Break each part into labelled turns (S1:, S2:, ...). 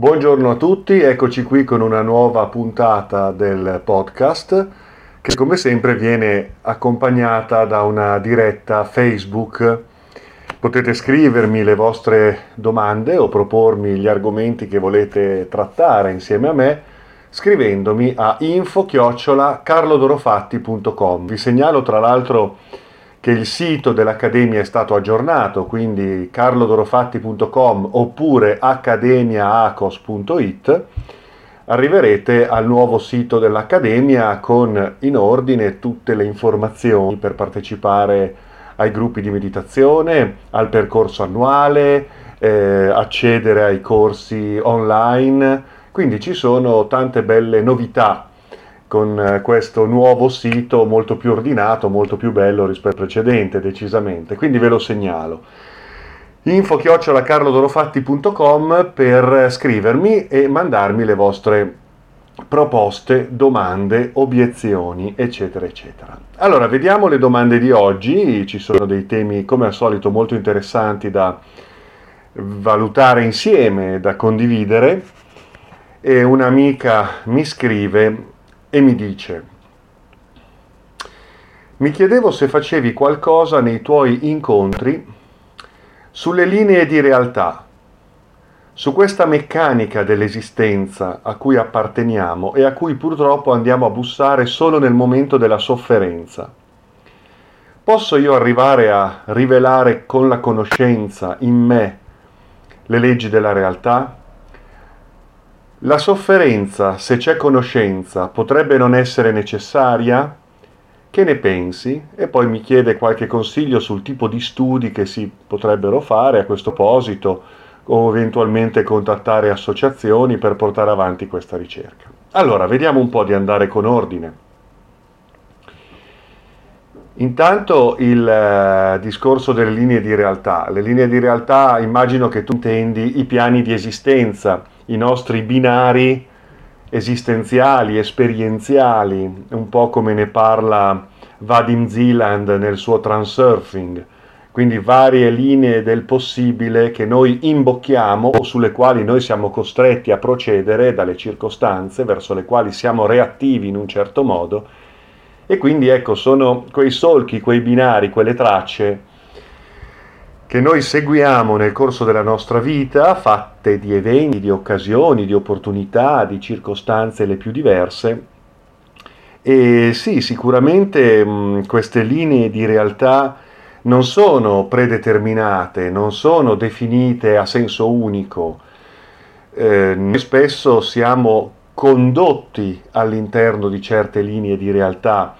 S1: Buongiorno a tutti, eccoci qui con una nuova puntata del podcast che come sempre viene accompagnata da una diretta Facebook. Potete scrivermi le vostre domande o propormi gli argomenti che volete trattare insieme a me scrivendomi a info-carlodorofatti.com. Vi segnalo tra l'altro che il sito dell'Accademia è stato aggiornato, quindi carlodorofatti.com oppure accademiaacos.it, arriverete al nuovo sito dell'Accademia con in ordine tutte le informazioni per partecipare ai gruppi di meditazione, al percorso annuale, eh, accedere ai corsi online, quindi ci sono tante belle novità con eh, questo nuovo sito molto più ordinato, molto più bello rispetto al precedente, decisamente. Quindi ve lo segnalo. info carlodorofatti.com per scrivermi e mandarmi le vostre proposte, domande, obiezioni, eccetera, eccetera. Allora, vediamo le domande di oggi. Ci sono dei temi, come al solito, molto interessanti da valutare insieme, da condividere. E un'amica mi scrive e mi dice, mi chiedevo se facevi qualcosa nei tuoi incontri sulle linee di realtà, su questa meccanica dell'esistenza a cui apparteniamo e a cui purtroppo andiamo a bussare solo nel momento della sofferenza. Posso io arrivare a rivelare con la conoscenza in me le leggi della realtà? La sofferenza, se c'è conoscenza, potrebbe non essere necessaria? Che ne pensi? E poi mi chiede qualche consiglio sul tipo di studi che si potrebbero fare a questo proposito o eventualmente contattare associazioni per portare avanti questa ricerca. Allora, vediamo un po' di andare con ordine. Intanto il eh, discorso delle linee di realtà. Le linee di realtà immagino che tu intendi i piani di esistenza i nostri binari esistenziali, esperienziali, un po' come ne parla Vadim Zeeland nel suo Transurfing, quindi varie linee del possibile che noi imbocchiamo o sulle quali noi siamo costretti a procedere dalle circostanze verso le quali siamo reattivi in un certo modo. E quindi ecco sono quei solchi, quei binari, quelle tracce che noi seguiamo nel corso della nostra vita, fatte di eventi, di occasioni, di opportunità, di circostanze le più diverse. E sì, sicuramente mh, queste linee di realtà non sono predeterminate, non sono definite a senso unico. Eh, noi spesso siamo condotti all'interno di certe linee di realtà,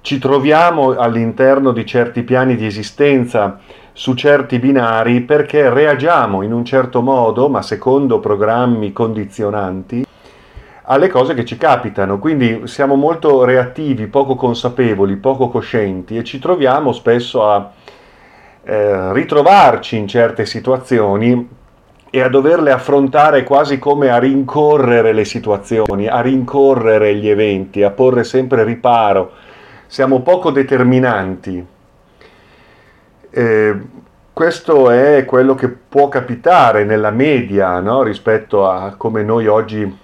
S1: ci troviamo all'interno di certi piani di esistenza su certi binari perché reagiamo in un certo modo, ma secondo programmi condizionanti, alle cose che ci capitano. Quindi siamo molto reattivi, poco consapevoli, poco coscienti e ci troviamo spesso a eh, ritrovarci in certe situazioni e a doverle affrontare quasi come a rincorrere le situazioni, a rincorrere gli eventi, a porre sempre riparo. Siamo poco determinanti eh, questo è quello che può capitare nella media no? rispetto a come noi oggi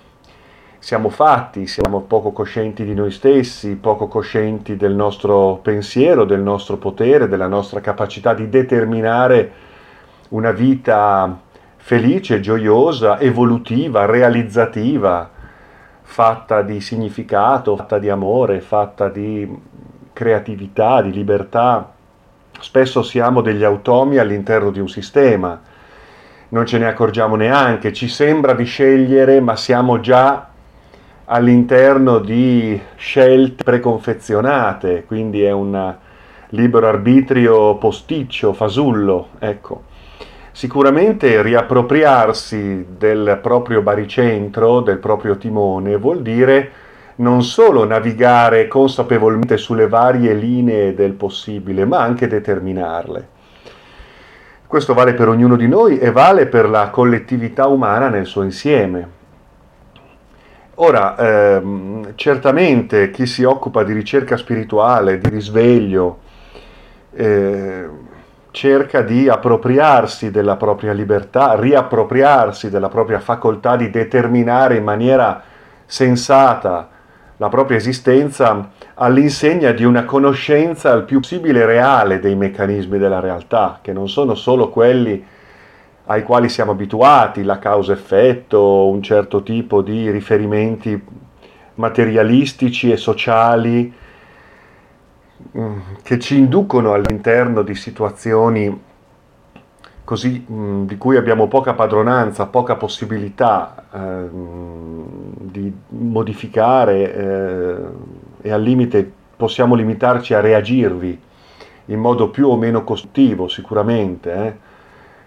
S1: siamo fatti, siamo poco coscienti di noi stessi, poco coscienti del nostro pensiero, del nostro potere, della nostra capacità di determinare una vita felice, gioiosa, evolutiva, realizzativa, fatta di significato, fatta di amore, fatta di creatività, di libertà. Spesso siamo degli automi all'interno di un sistema, non ce ne accorgiamo neanche, ci sembra di scegliere, ma siamo già all'interno di scelte preconfezionate, quindi è un libero arbitrio posticcio, fasullo, ecco. Sicuramente riappropriarsi del proprio baricentro, del proprio timone, vuol dire non solo navigare consapevolmente sulle varie linee del possibile, ma anche determinarle. Questo vale per ognuno di noi e vale per la collettività umana nel suo insieme. Ora, ehm, certamente chi si occupa di ricerca spirituale, di risveglio, eh, cerca di appropriarsi della propria libertà, riappropriarsi della propria facoltà di determinare in maniera sensata la propria esistenza all'insegna di una conoscenza il più possibile reale dei meccanismi della realtà, che non sono solo quelli ai quali siamo abituati, la causa-effetto, un certo tipo di riferimenti materialistici e sociali mm, che ci inducono all'interno di situazioni così mm, di cui abbiamo poca padronanza, poca possibilità eh, di modificare eh, e al limite possiamo limitarci a reagirvi in modo più o meno costruttivo sicuramente. Eh.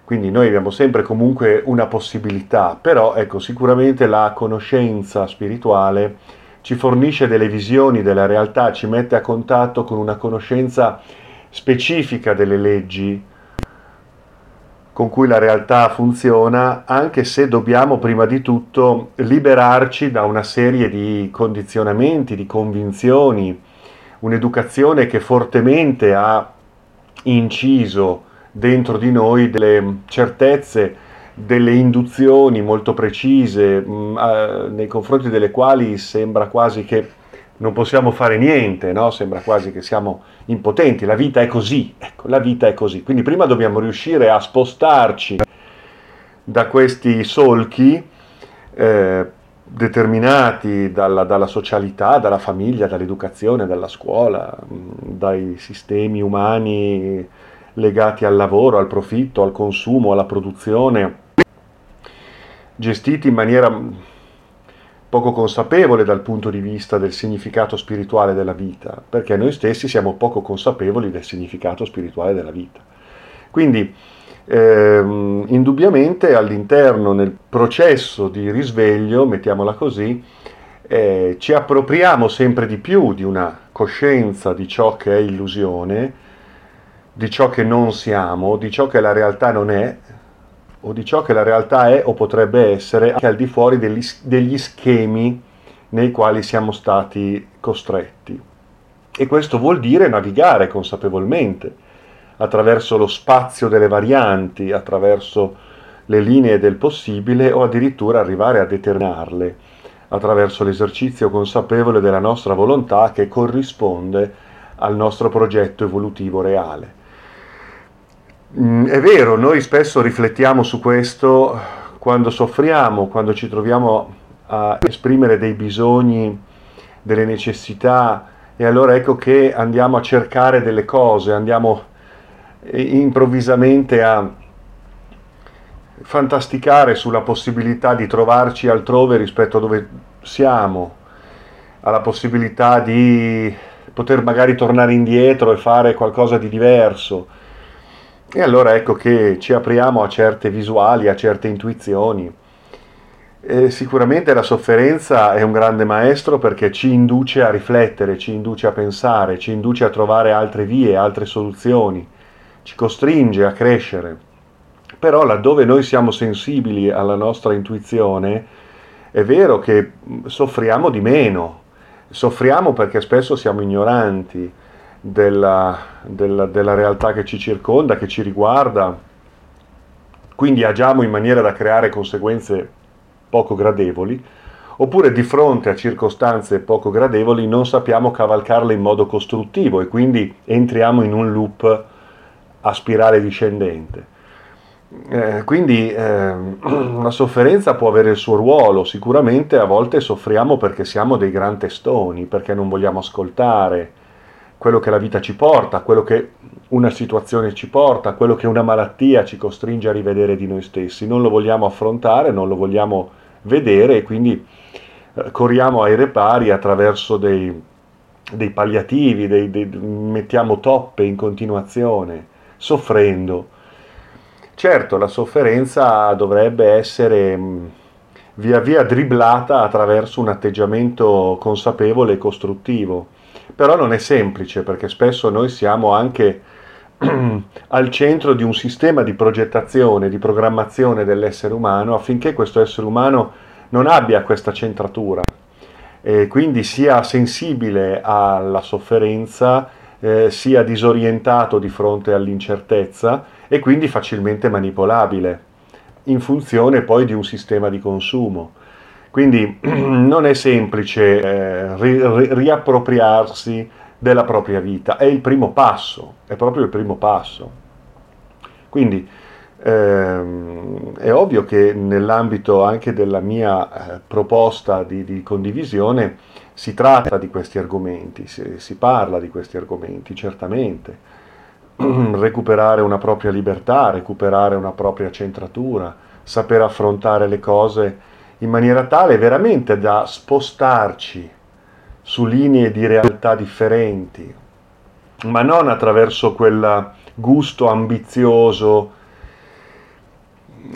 S1: Quindi noi abbiamo sempre comunque una possibilità, però ecco, sicuramente la conoscenza spirituale ci fornisce delle visioni della realtà, ci mette a contatto con una conoscenza specifica delle leggi con cui la realtà funziona, anche se dobbiamo prima di tutto liberarci da una serie di condizionamenti, di convinzioni, un'educazione che fortemente ha inciso dentro di noi delle certezze, delle induzioni molto precise, mh, mm, eh, nei confronti delle quali sembra quasi che non possiamo fare niente, no? sembra quasi che siamo impotenti, la vita è così, ecco, la vita è così. Quindi prima dobbiamo riuscire a spostarci da questi solchi eh, determinati dalla, dalla, socialità, dalla famiglia, dall'educazione, dalla scuola, mm, dai sistemi umani legati al lavoro, al profitto, al consumo, alla produzione, gestiti in maniera poco consapevole dal punto di vista del significato spirituale della vita, perché noi stessi siamo poco consapevoli del significato spirituale della vita. Quindi, ehm, indubbiamente all'interno nel processo di risveglio, mettiamola così, eh, ci appropriamo sempre di più di una coscienza di ciò che è illusione, di ciò che non siamo, di ciò che la realtà non è, o di ciò che la realtà è o potrebbe essere anche al di fuori degli, degli schemi nei quali siamo stati costretti. E questo vuol dire navigare consapevolmente attraverso lo spazio delle varianti, attraverso le linee del possibile o addirittura arrivare a determinarle attraverso l'esercizio consapevole della nostra volontà che corrisponde al nostro progetto evolutivo reale. Mm, è vero, noi spesso riflettiamo su questo quando soffriamo, quando ci troviamo a esprimere dei bisogni, delle necessità e allora ecco che andiamo a cercare delle cose, andiamo eh, improvvisamente a fantasticare sulla possibilità di trovarci altrove rispetto a dove siamo, alla possibilità di poter magari tornare indietro e fare qualcosa di diverso e allora ecco che ci apriamo a certe visuali, a certe intuizioni. E sicuramente la sofferenza è un grande maestro perché ci induce a riflettere, ci induce a pensare, ci induce a trovare altre vie, altre soluzioni, ci costringe a crescere. Però laddove noi siamo sensibili alla nostra intuizione, è vero che soffriamo di meno, soffriamo perché spesso siamo ignoranti, della, della, della realtà che ci circonda, che ci riguarda, quindi agiamo in maniera da creare conseguenze poco gradevoli, oppure di fronte a circostanze poco gradevoli non sappiamo cavalcarle in modo costruttivo e quindi entriamo in un loop a spirale discendente. Eh, quindi eh, la sofferenza può avere il suo ruolo, sicuramente a volte soffriamo perché siamo dei gran testoni, perché non vogliamo ascoltare, quello che la vita ci porta, quello che una situazione ci porta, quello che una malattia ci costringe a rivedere di noi stessi. Non lo vogliamo affrontare, non lo vogliamo vedere e quindi eh, corriamo ai repari attraverso dei, dei palliativi, dei, dei, mettiamo toppe in continuazione, soffrendo. Certo, la sofferenza dovrebbe essere mh, via via dribblata attraverso un atteggiamento consapevole e costruttivo però non è semplice perché spesso noi siamo anche al centro di un sistema di progettazione, di programmazione dell'essere umano affinché questo essere umano non abbia questa centratura e quindi sia sensibile alla sofferenza eh, sia disorientato di fronte all'incertezza e quindi facilmente manipolabile in funzione poi di un sistema di consumo. Quindi non è semplice eh, ri- riappropriarsi della propria vita, è il primo passo, è proprio il primo passo. Quindi ehm, è ovvio che nell'ambito anche della mia eh, proposta di, di, condivisione si tratta di questi argomenti, si, si parla di questi argomenti, certamente. recuperare una propria libertà, recuperare una propria centratura, saper affrontare le cose in maniera tale veramente da spostarci su linee di realtà differenti, ma non attraverso quel gusto ambizioso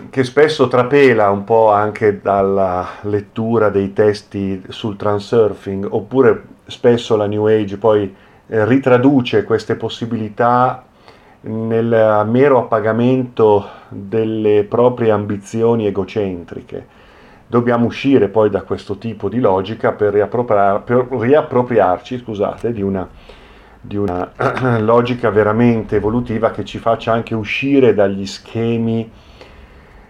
S1: che spesso trapela un po' anche dalla lettura dei testi sul transurfing, oppure spesso la New Age poi eh, ritraduce queste possibilità nel mero appagamento delle proprie ambizioni egocentriche. Dobbiamo uscire poi da questo tipo di logica per, riappropriar, per riappropriarci scusate, di, una, di una logica veramente evolutiva che ci faccia anche uscire dagli schemi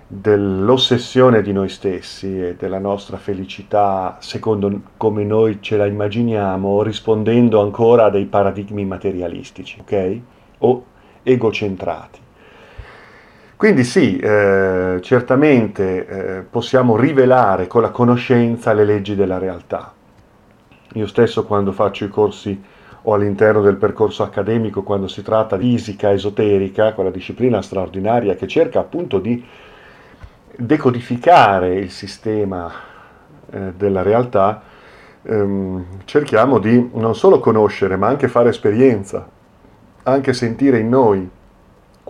S1: dell'ossessione di noi stessi e della nostra felicità secondo come noi ce la immaginiamo, rispondendo ancora a dei paradigmi materialistici, ok? O egocentrati. Quindi sì, eh, certamente eh, possiamo rivelare con la conoscenza le leggi della realtà. Io stesso quando faccio i corsi o all'interno del percorso accademico, quando si tratta di fisica esoterica, quella disciplina straordinaria che cerca appunto di decodificare il sistema eh, della realtà, ehm, cerchiamo di non solo conoscere, ma anche fare esperienza, anche sentire in noi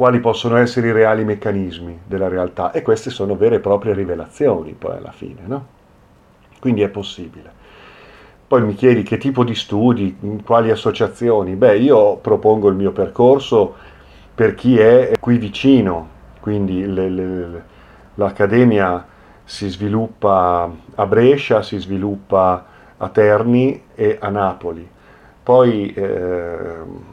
S1: quali possono essere i reali meccanismi della realtà e queste sono vere e proprie rivelazioni poi alla fine, no? Quindi è possibile. Poi mi chiedi che tipo di studi, quali associazioni? Beh, io propongo il mio percorso per chi è qui vicino, quindi le, le, l'accademia si sviluppa a Brescia, si sviluppa a Terni e a Napoli. Poi eh,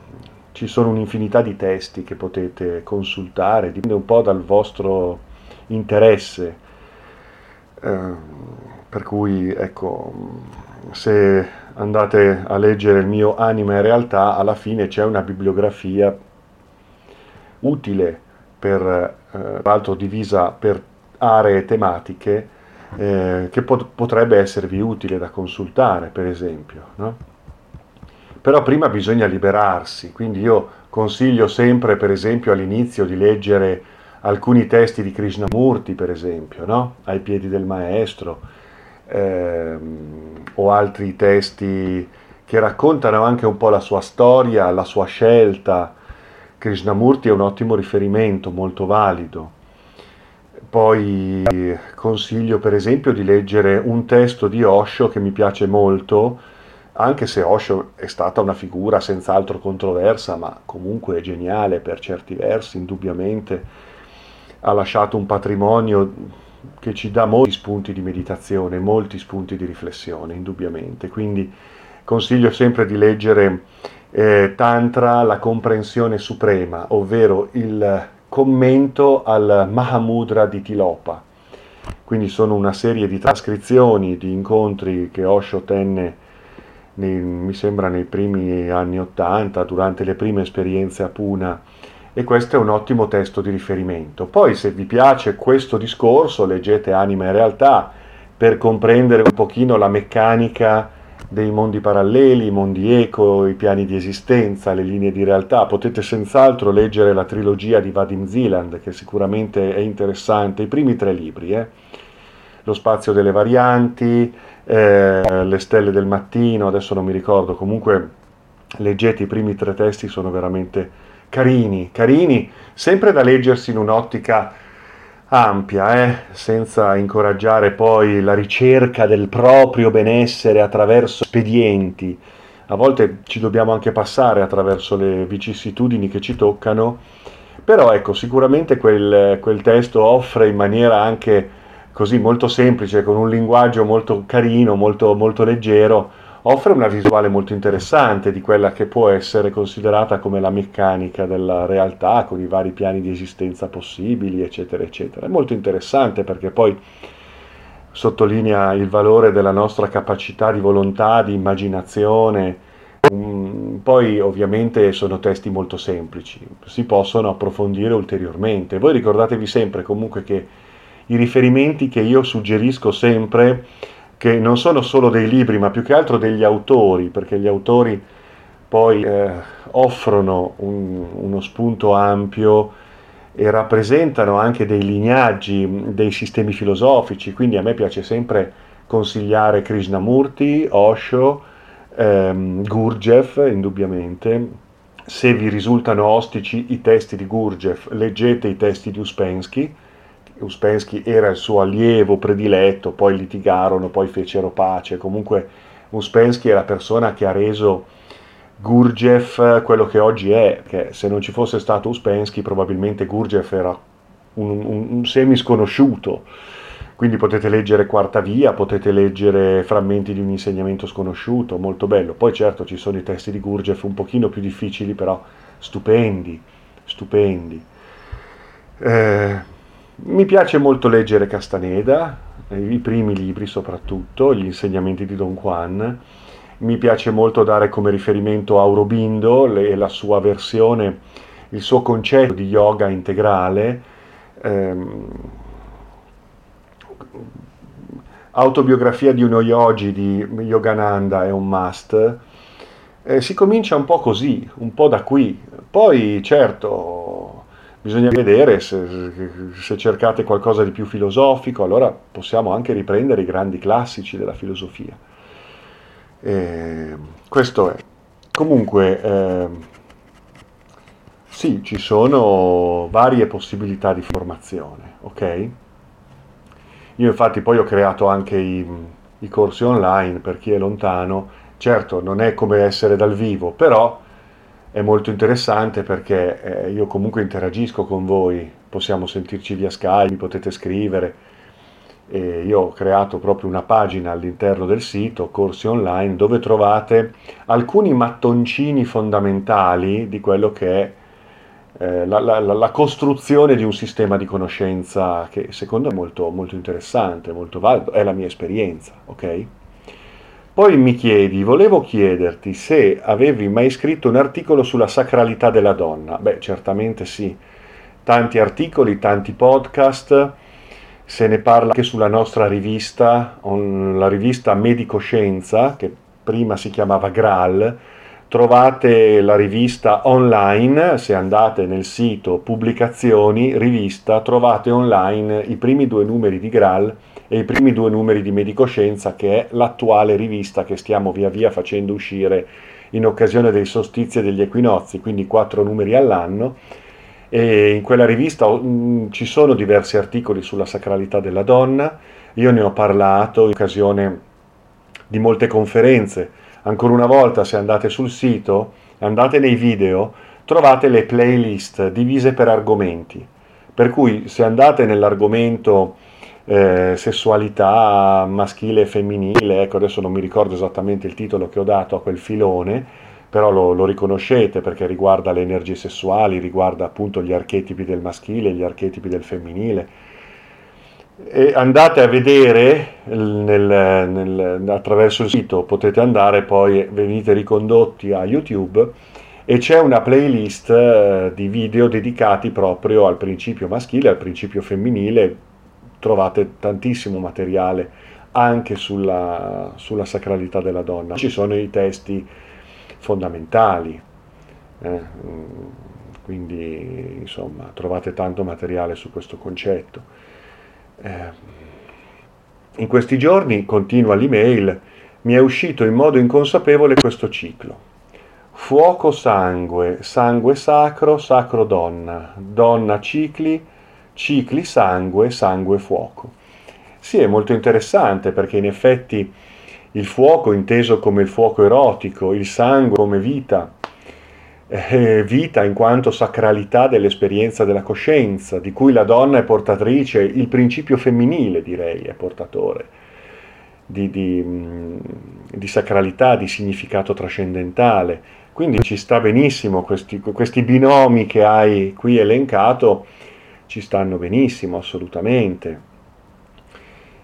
S1: ci sono un'infinità di testi che potete consultare, dipende un po' dal vostro interesse. Eh, per cui ecco, se andate a leggere il mio Anima e Realtà, alla fine c'è una bibliografia utile per, eh, tra l'altro divisa per aree tematiche, eh, che pot- potrebbe esservi utile da consultare, per esempio. No? Però prima bisogna liberarsi, quindi io consiglio sempre per esempio all'inizio di leggere alcuni testi di Krishnamurti per esempio, no? ai piedi del maestro, ehm, o altri testi che raccontano anche un po' la sua storia, la sua scelta. Krishnamurti è un ottimo riferimento, molto valido. Poi consiglio per esempio di leggere un testo di Osho che mi piace molto, anche se Osho è stata una figura senz'altro controversa, ma comunque geniale per certi versi, indubbiamente ha lasciato un patrimonio che ci dà molti spunti di meditazione, molti spunti di riflessione, indubbiamente. Quindi consiglio sempre di leggere eh, Tantra, la comprensione suprema, ovvero il commento al Mahamudra di Tilopa. Quindi sono una serie di trascrizioni di incontri che Osho tenne nei, mi sembra nei primi anni Ottanta, durante le prime esperienze a Puna, e questo è un ottimo testo di riferimento. Poi se vi piace questo discorso, leggete Anima e Realtà per comprendere un pochino la meccanica dei mondi paralleli, i mondi eco, i piani di esistenza, le linee di realtà. Potete senz'altro leggere la trilogia di Vadim Zeland, che sicuramente è interessante, i primi tre libri, eh? Lo spazio delle varianti, eh, Le stelle del mattino, adesso non mi ricordo, comunque leggete i primi tre testi, sono veramente carini, carini, sempre da leggersi in un'ottica ampia, eh? senza incoraggiare poi la ricerca del proprio benessere attraverso spedienti. A volte ci dobbiamo anche passare attraverso le vicissitudini che ci toccano, però ecco, sicuramente quel, quel testo offre in maniera anche così molto semplice, con un linguaggio molto carino, molto, molto leggero, offre una visuale molto interessante di quella che può essere considerata come la meccanica della realtà, con i vari piani di esistenza possibili, eccetera, eccetera. È molto interessante perché poi sottolinea il valore della nostra capacità di volontà, di immaginazione. Poi ovviamente sono testi molto semplici, si possono approfondire ulteriormente. Voi ricordatevi sempre comunque che i riferimenti che io suggerisco sempre che non sono solo dei libri, ma più che altro degli autori, perché gli autori poi eh, offrono un, uno spunto ampio e rappresentano anche dei lignaggi, dei sistemi filosofici, quindi a me piace sempre consigliare Krishnamurti, Osho, ehm, Gurdjieff, indubbiamente. Se vi risultano ostici i testi di Gurdjieff, leggete i testi di Uspensky, Uspensky era il suo allievo prediletto, poi litigarono, poi fecero pace, comunque Uspensky è la persona che ha reso Gurdjieff quello che oggi è, che se non ci fosse stato Uspensky probabilmente Gurdjieff era un, un, un semi sconosciuto, quindi potete leggere Quarta Via, potete leggere frammenti di un insegnamento sconosciuto, molto bello. Poi certo ci sono i testi di Gurdjieff un pochino più difficili, però stupendi, stupendi. Eh, mi piace molto leggere Castaneda, i primi libri soprattutto, gli insegnamenti di Don Juan. Mi piace molto dare come riferimento Aurobindo e la sua versione, il suo concetto di yoga integrale. Ehm, autobiografia di uno yogi di Yogananda è un must. Eh, si comincia un po' così, un po' da qui. Poi certo bisogna vedere se, se, cercate qualcosa di più filosofico, allora possiamo anche riprendere i grandi classici della filosofia. E questo è. Comunque, eh, sì, ci sono varie possibilità di formazione, ok? Io infatti poi ho creato anche i, i corsi online per chi è lontano, certo non è come essere dal vivo, però è molto interessante perché eh, io comunque interagisco con voi, possiamo sentirci via Skype, potete scrivere. E io ho creato proprio una pagina all'interno del sito, corsi online, dove trovate alcuni mattoncini fondamentali di quello che è eh, la, la, la, costruzione di un sistema di conoscenza che secondo me è molto, molto interessante, molto valido, è la mia esperienza, ok? Poi mi chiedi, volevo chiederti se avevi mai scritto un articolo sulla sacralità della donna. Beh, certamente sì. Tanti articoli, tanti podcast, se ne parla anche sulla nostra rivista, la rivista Medicoscienza, che prima si chiamava Graal. Trovate la rivista online, se andate nel sito pubblicazioni, rivista, trovate online i primi due numeri di Graal e i primi due numeri di Medicoscienza, che è l'attuale rivista che stiamo via via facendo uscire in occasione dei solstizi e degli equinozi, quindi quattro numeri all'anno. E in quella rivista mh, mm, ci sono diversi articoli sulla sacralità della donna, io ne ho parlato in occasione di molte conferenze. Ancora una volta, se andate sul sito, andate nei video, trovate le playlist divise per argomenti. Per cui se andate nell'argomento eh, sessualità maschile e femminile, ecco adesso non mi ricordo esattamente il titolo che ho dato a quel filone, però lo, lo, riconoscete perché riguarda le energie sessuali, riguarda appunto gli archetipi del maschile, gli archetipi del femminile. E andate a vedere nel, nel, attraverso il sito, potete andare, poi venite ricondotti a YouTube e c'è una playlist eh, di video dedicati proprio al principio maschile, al principio femminile, trovate tantissimo materiale anche sulla, sulla sacralità della donna. Ci sono i testi fondamentali, eh, quindi insomma trovate tanto materiale su questo concetto. Eh, in questi giorni, continua l'email, mi è uscito in modo inconsapevole questo ciclo. Fuoco sangue, sangue sacro, sacro donna, donna cicli, cicli sangue, sangue fuoco. Sì, è molto interessante perché in effetti il fuoco inteso come il fuoco erotico, il sangue come vita, eh, vita in quanto sacralità dell'esperienza della coscienza, di cui la donna è portatrice, il principio femminile direi è portatore. di, di, di sacralità, di significato trascendentale. Quindi ci sta benissimo, questi, questi binomi che hai qui elencato ci stanno benissimo, assolutamente.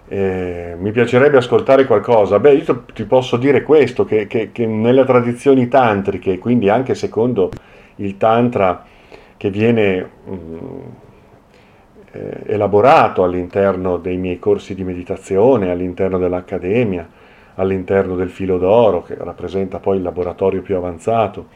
S1: Eh, mi piacerebbe ascoltare qualcosa. Beh, io ti posso dire questo, che, che, che, nelle tradizioni tantriche, quindi anche secondo il tantra che viene mh, eh, elaborato all'interno dei miei corsi di meditazione, all'interno dell'accademia, all'interno del filo d'oro, che rappresenta poi il laboratorio più avanzato,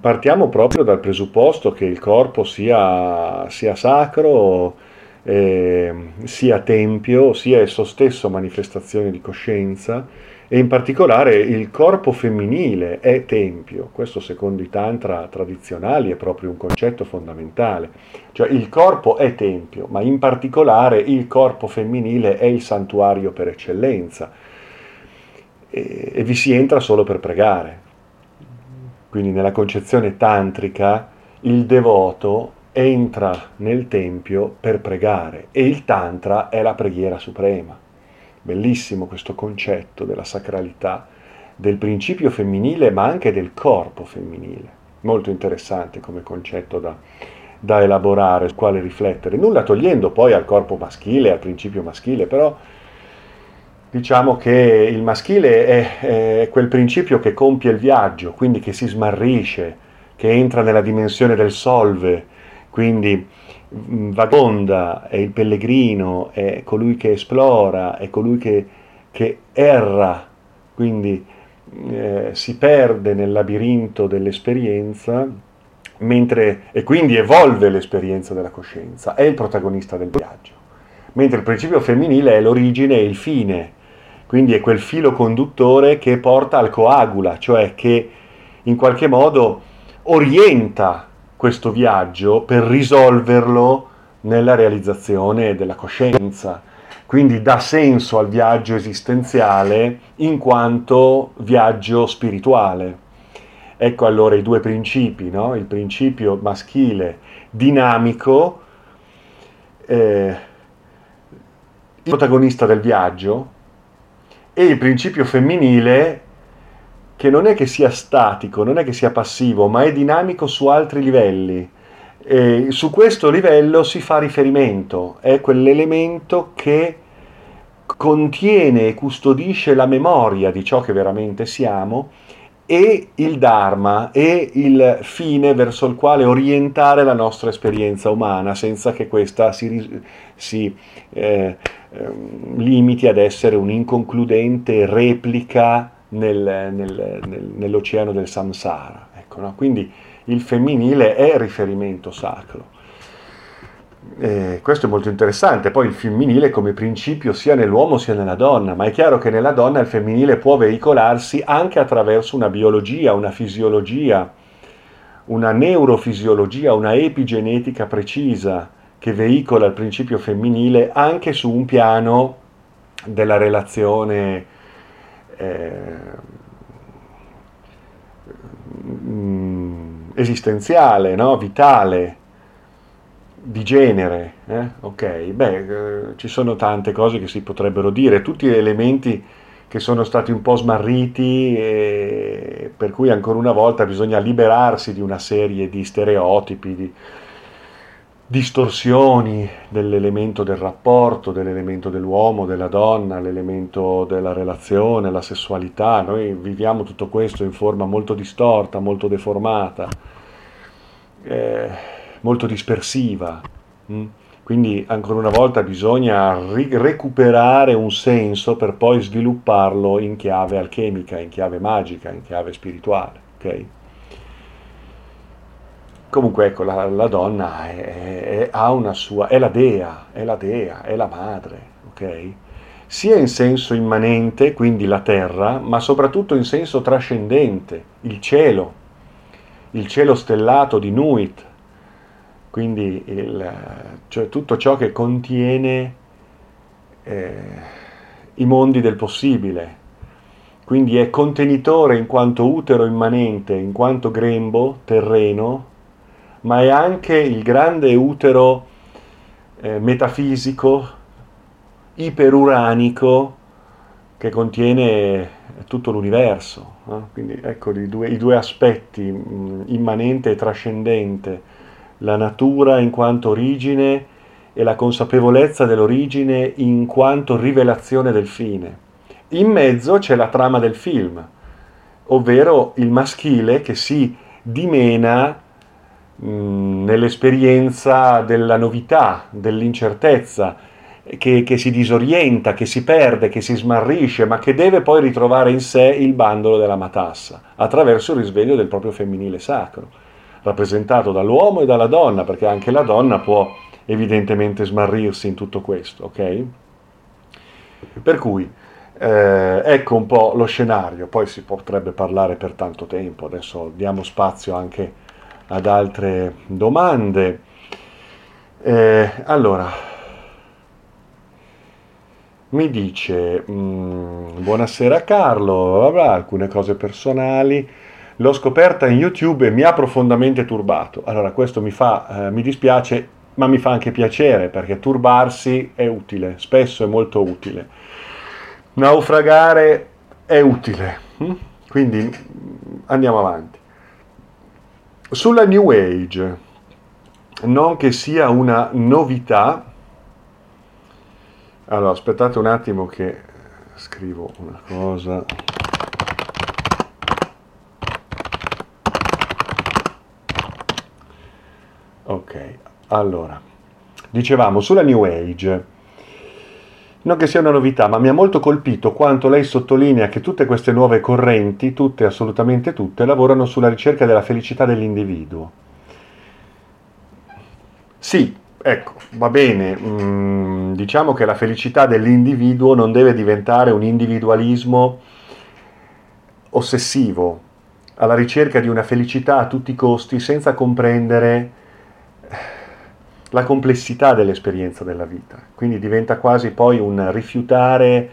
S1: partiamo proprio dal presupposto che il corpo sia, sia sacro, eh, sia tempio, sia esso stesso manifestazione di coscienza e in particolare il corpo femminile è tempio, questo secondo i tantra tradizionali è proprio un concetto fondamentale, cioè il corpo è tempio, ma in particolare il corpo femminile è il santuario per eccellenza e, e vi si entra solo per pregare. Quindi nella concezione tantrica il devoto entra nel tempio per pregare e il tantra è la preghiera suprema. Bellissimo questo concetto della sacralità, del principio femminile ma anche del corpo femminile. Molto interessante come concetto da, da elaborare, sul quale riflettere, nulla togliendo poi al corpo maschile, al principio maschile, però diciamo che il maschile è, è, quel principio che compie il viaggio, quindi che si smarrisce, che entra nella dimensione del solve, quindi mm, vagonda, è il pellegrino, è colui che esplora, è colui che, che erra, quindi eh, si perde nel labirinto dell'esperienza mentre, e quindi evolve l'esperienza della coscienza, è il protagonista del viaggio. Mentre il principio femminile è l'origine e il fine, quindi è quel filo conduttore che porta al coagula, cioè che in qualche modo orienta questo viaggio per risolverlo nella realizzazione della coscienza. Quindi dà senso al viaggio esistenziale in quanto viaggio spirituale. Ecco allora i due principi, no? il principio maschile dinamico, eh, il protagonista del viaggio, e il principio femminile che non è che sia statico, non è che sia passivo, ma è dinamico su altri livelli. E su questo livello si fa riferimento, è quell'elemento che contiene e custodisce la memoria di ciò che veramente siamo e il Dharma e il fine verso il quale orientare la nostra esperienza umana senza che questa si, si eh, limiti ad essere un'inconcludente replica nel, nel, nel, nell'oceano del samsara. Ecco, no? Quindi il femminile è riferimento sacro. Eh, questo è molto interessante, poi il femminile come principio sia nell'uomo sia nella donna, ma è chiaro che nella donna il femminile può veicolarsi anche attraverso una biologia, una fisiologia, una neurofisiologia, una epigenetica precisa che veicola il principio femminile anche su un piano della relazione eh, esistenziale, no? vitale, di genere. Eh? Ok, beh, eh, ci sono tante cose che si potrebbero dire, tutti elementi che sono stati un po' smarriti e per cui ancora una volta bisogna liberarsi di una serie di stereotipi, di, distorsioni dell'elemento del rapporto, dell'elemento dell'uomo, della donna, l'elemento della relazione, la sessualità. Noi viviamo tutto questo in forma molto distorta, molto deformata, eh, molto dispersiva. Mm? Quindi ancora una volta bisogna ri- recuperare un senso per poi svilupparlo in chiave alchemica, in chiave magica, in chiave spirituale. Okay? Comunque ecco, la, la donna è, è, ha una sua, è la dea, è la dea, è la madre, ok? Sia in senso immanente, quindi la terra, ma soprattutto in senso trascendente, il cielo, il cielo stellato di Nuit, quindi il, cioè tutto ciò che contiene eh, i mondi del possibile, quindi è contenitore in quanto utero immanente, in quanto grembo, terreno, ma è anche il grande utero eh, metafisico, iperuranico che contiene tutto l'universo. No? Quindi ecco i due, i due aspetti, mh, immanente e trascendente, la natura in quanto origine e la consapevolezza dell'origine in quanto rivelazione del fine. In mezzo c'è la trama del film, ovvero il maschile che si dimena nell'esperienza della novità, dell'incertezza, che, che, si disorienta, che si perde, che si smarrisce, ma che deve poi ritrovare in sé il bandolo della matassa, attraverso il risveglio del proprio femminile sacro, rappresentato dall'uomo e dalla donna, perché anche la donna può evidentemente smarrirsi in tutto questo, ok? Per cui eh, ecco un po' lo scenario, poi si potrebbe parlare per tanto tempo, adesso diamo spazio anche ad altre domande. Eh, allora, mi dice mm, buonasera Carlo, avrà alcune cose personali, l'ho scoperta in YouTube e mi ha profondamente turbato. Allora questo mi fa, eh, mi dispiace, ma mi fa anche piacere perché turbarsi è utile, spesso è molto utile. Naufragare è utile, hm? quindi andiamo avanti. Sulla New Age, non che sia una novità, allora, aspettate un attimo che scrivo una cosa. Ok, allora, dicevamo sulla New Age, non che sia una novità, ma mi ha molto colpito quanto lei sottolinea che tutte queste nuove correnti, tutte, assolutamente tutte, lavorano sulla ricerca della felicità dell'individuo. Sì, Ecco, va bene, mm, diciamo che la felicità dell'individuo non deve diventare un individualismo ossessivo, alla ricerca di una felicità a tutti i costi senza comprendere la complessità dell'esperienza della vita. Quindi diventa quasi poi un rifiutare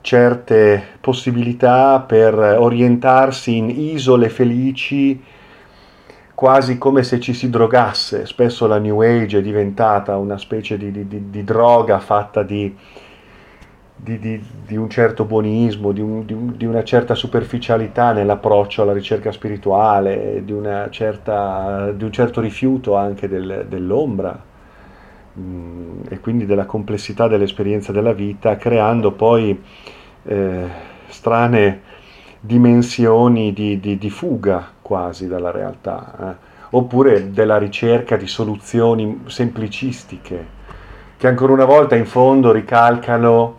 S1: certe possibilità per orientarsi in isole felici quasi come se ci si drogasse. Spesso la New Age è diventata una specie di, di, di droga fatta di, di, un certo buonismo, un, di, una certa superficialità nell'approccio alla ricerca spirituale, di, certa, un certo rifiuto anche del, dell'ombra mm, e quindi della complessità dell'esperienza della vita, creando poi eh, strane dimensioni di, di, di fuga quasi dalla realtà, eh? oppure della ricerca di soluzioni semplicistiche, che ancora una volta in fondo ricalcano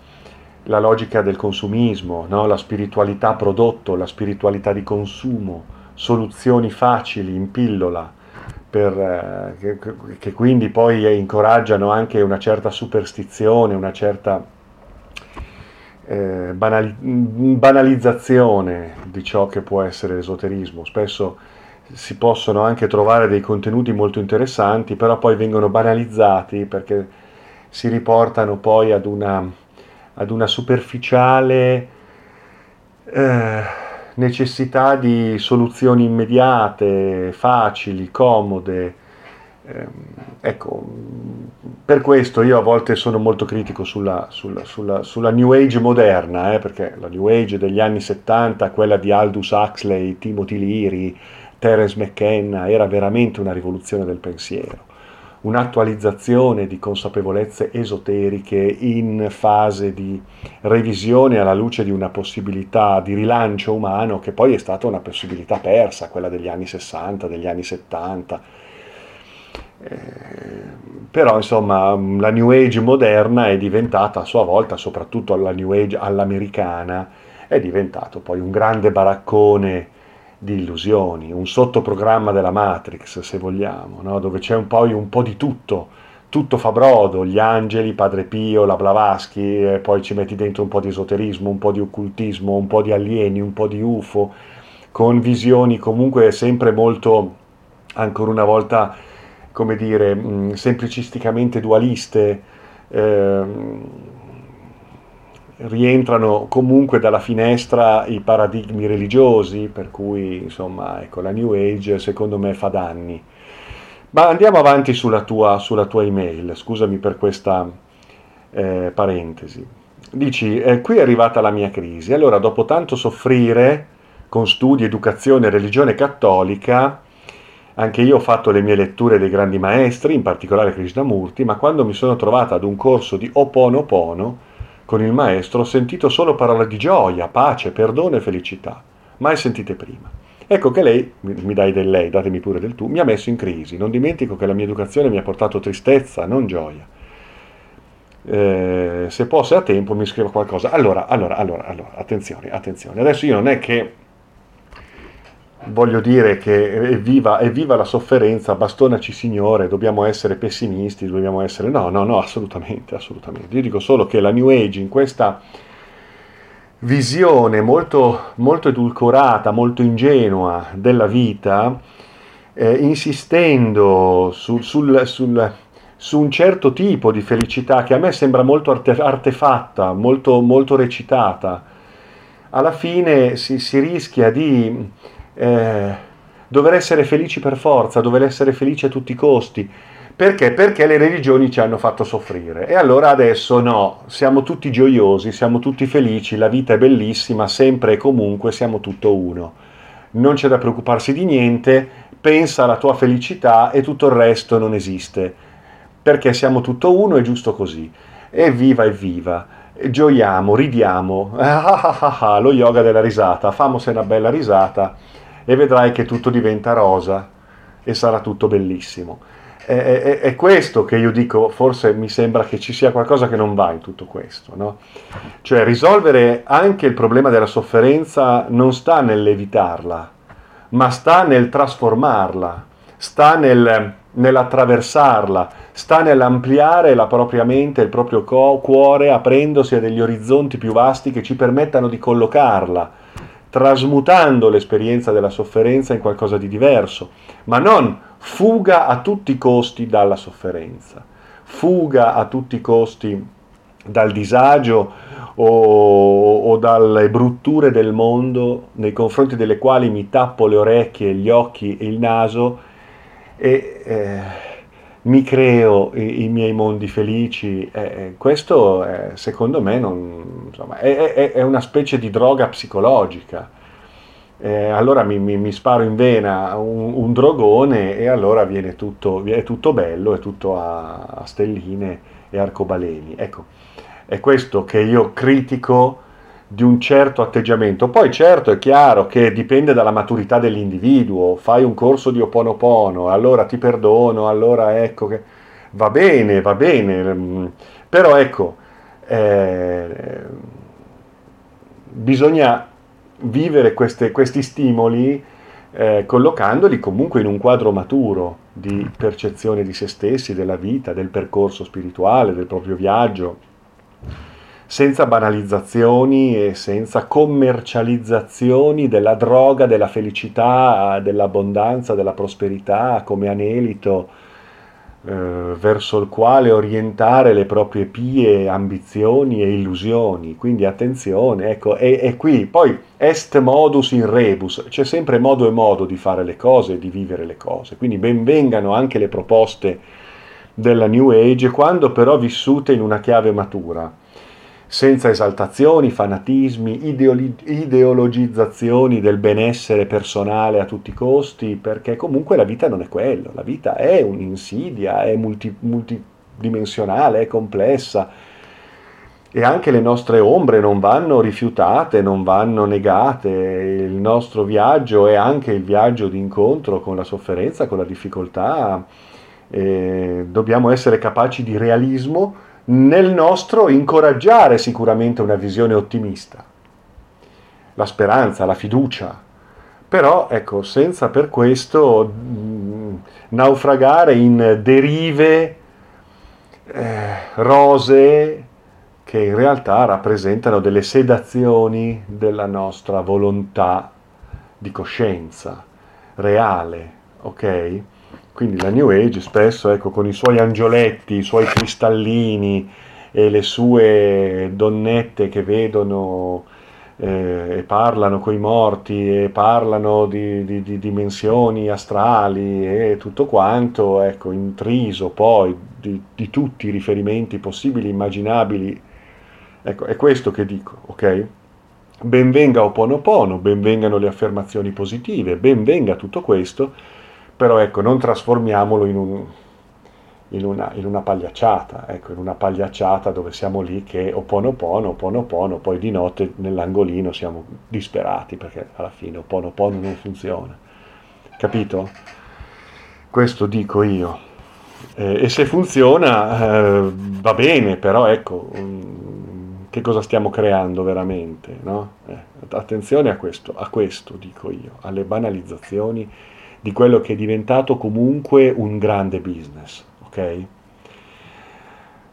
S1: la logica del consumismo, no? la spiritualità prodotto, la spiritualità di consumo, soluzioni facili in pillola, per, eh, che, che, quindi poi incoraggiano anche una certa superstizione, una certa eh, banali- banalizzazione di ciò che può essere l'esoterismo. Spesso si possono anche trovare dei contenuti molto interessanti, però poi vengono banalizzati perché si riportano poi ad una, ad una superficiale eh, necessità di soluzioni immediate, facili, comode. Ehm, ecco, per questo io a volte sono molto critico sulla, sulla, sulla, sulla New Age moderna, eh, perché la New Age degli anni 70, quella di Aldous Huxley, Timothy Leary, Terence McKenna, era veramente una rivoluzione del pensiero, un'attualizzazione di consapevolezze esoteriche in fase di revisione alla luce di una possibilità di rilancio umano che poi è stata una possibilità persa, quella degli anni 60, degli anni 70 eh, però insomma la New Age moderna è diventata a sua volta, soprattutto la New Age all'americana, è diventato poi un grande baraccone di illusioni, un sottoprogramma della Matrix se vogliamo, no? dove c'è un po', un po' di tutto, tutto fa brodo, gli angeli, Padre Pio, la Blavatsky, poi ci metti dentro un po' di esoterismo, un po' di occultismo, un po' di alieni, un po' di UFO, con visioni comunque sempre molto, ancora una volta, come dire, mm, semplicisticamente dualiste, eh, rientrano comunque dalla finestra i paradigmi religiosi, per cui insomma ecco, la New Age secondo me fa danni. Ma andiamo avanti sulla tua, sulla tua email, scusami per questa eh, parentesi. dici, eh, qui è arrivata la mia crisi, allora dopo tanto soffrire con studi, educazione, religione cattolica, anche io ho fatto le mie letture dei grandi maestri, in particolare Krishnamurti, ma quando mi sono trovato ad un corso di Oponopono con il maestro ho sentito solo parole di gioia, pace, perdono e felicità, mai sentite prima. Ecco che lei, mi dai del lei, datemi pure del tu, mi ha messo in crisi. Non dimentico che la mia educazione mi ha portato tristezza, non gioia. Eh, se può, se ha tempo, mi scrivo qualcosa. Allora, allora, allora, allora, attenzione, attenzione. Adesso io non è che voglio dire che evviva, evviva la sofferenza, bastonaci Signore, dobbiamo essere pessimisti, dobbiamo essere... No, no, no, assolutamente, assolutamente. Io dico solo che la New Age in questa visione molto, molto edulcorata, molto ingenua della vita, eh, insistendo sul, sul, sul, su un certo tipo di felicità che a me sembra molto arte, artefatta, molto, molto recitata, alla fine si, si rischia di eh, dover essere felici per forza, dover essere felici a tutti i costi, perché? Perché le religioni ci hanno fatto soffrire. E allora adesso no, siamo tutti gioiosi, siamo tutti felici, la vita è bellissima, sempre e comunque siamo tutto uno. Non c'è da preoccuparsi di niente, pensa alla tua felicità e tutto il resto non esiste. Perché siamo tutto uno, è giusto così. Evviva, evviva. Gioiamo, ridiamo. lo yoga della risata, famose una bella risata e vedrai che tutto diventa rosa e sarà tutto bellissimo è, è, è, questo che io dico, forse mi sembra che ci sia qualcosa che non va in tutto questo, no? Cioè risolvere anche il problema della sofferenza non sta nell'evitarla, ma sta nel trasformarla, sta nel, nell'attraversarla, sta nell'ampliare la propria mente, il proprio cuore, aprendosi a degli orizzonti più vasti che ci permettano di collocarla, trasmutando l'esperienza della sofferenza in qualcosa di diverso, ma non fuga a tutti i costi dalla sofferenza, fuga a tutti i costi dal disagio o, o, dalle brutture del mondo nei confronti delle quali mi tappo le orecchie, gli occhi e il naso e eh, mi creo i, i, miei mondi felici. Eh, questo è, secondo me non, insomma, è, è, è una specie di droga psicologica eh, allora mi, mi, mi, sparo in vena un, un, drogone e allora viene tutto, è tutto bello, è tutto a, a, stelline e arcobaleni. Ecco, è questo che io critico di un certo atteggiamento. Poi certo è chiaro che dipende dalla maturità dell'individuo, fai un corso di oponopono, allora ti perdono, allora ecco che va bene, va bene, mm, però ecco, eh, bisogna vivere queste, questi stimoli eh, collocandoli comunque in un quadro maturo di percezione di se stessi, della vita, del percorso spirituale, del proprio viaggio, senza banalizzazioni e senza commercializzazioni della droga, della felicità, dell'abbondanza, della prosperità come anelito eh, verso il quale orientare le proprie pie ambizioni e illusioni. Quindi attenzione, ecco, è, è qui. Poi est modus in rebus, c'è sempre modo e modo di fare le cose e di vivere le cose. Quindi benvengano anche le proposte della New Age, quando però vissute in una chiave matura senza esaltazioni, fanatismi, ideoli- ideologizzazioni del benessere personale a tutti i costi, perché comunque la vita non è quello, la vita è un'insidia, è multi- multidimensionale, è complessa. E anche le nostre ombre non vanno rifiutate, non vanno negate, il nostro viaggio è anche il viaggio di incontro con la sofferenza, con la difficoltà, e dobbiamo essere capaci di realismo, nel nostro incoraggiare sicuramente una visione ottimista, la speranza, la fiducia, però ecco, senza per questo mh, naufragare in derive eh, rose che in realtà rappresentano delle sedazioni della nostra volontà di coscienza reale, ok? Quindi la New Age spesso, ecco, con i suoi angioletti, i suoi cristallini e le sue donnette che vedono eh, e parlano con i morti e parlano di, di, di, dimensioni astrali e tutto quanto, ecco, intriso poi di, di tutti i riferimenti possibili immaginabili Ecco, è questo che dico, ok? Benvenga Oponopono, benvengano le affermazioni positive, benvenga tutto questo, però ecco, non trasformiamolo in, un, in, una, in una, pagliacciata, ecco, in una pagliacciata dove siamo lì che Oponopono, Oponopono, poi di notte nell'angolino siamo disperati perché alla fine Oponopono non funziona. Capito? Questo dico io. Eh, e se funziona eh, va bene, però ecco, um, che cosa stiamo creando veramente? No? Eh, attenzione a questo, a questo dico io, alle banalizzazioni di quello che è diventato comunque un grande business. Ok?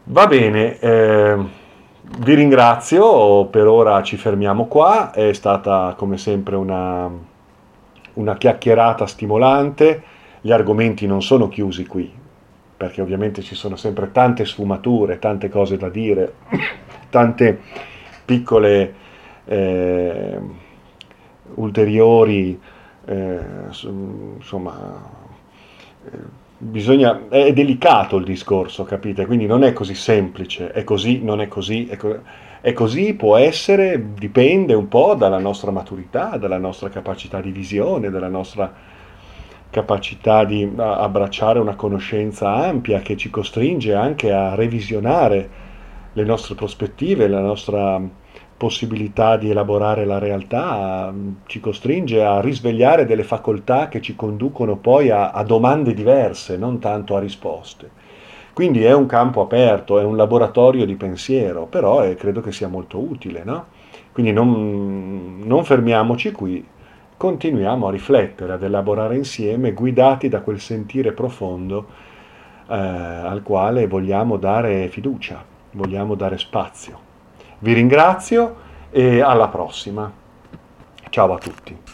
S1: Va bene, eh, vi ringrazio, per ora ci fermiamo qua, è stata come sempre una, una chiacchierata stimolante, gli argomenti non sono chiusi qui, perché ovviamente ci sono sempre tante sfumature, tante cose da dire, tante piccole eh, ulteriori, eh, insomma, eh, bisogna, è delicato il discorso, capite? Quindi non è così semplice, è così, non è così, è, co- è così, può essere, dipende un po' dalla nostra maturità, dalla nostra capacità di visione, dalla nostra capacità di abbracciare una conoscenza ampia che ci costringe anche a revisionare le nostre prospettive, la nostra possibilità di elaborare la realtà, ci costringe a risvegliare delle facoltà che ci conducono poi a, a domande diverse, non tanto a risposte. Quindi è un campo aperto, è un laboratorio di pensiero, però è, credo che sia molto utile, no? Quindi non, non fermiamoci qui, continuiamo a riflettere, ad elaborare insieme, guidati da quel sentire profondo eh, al quale vogliamo dare fiducia, vogliamo dare spazio. Vi ringrazio e alla prossima. Ciao a tutti.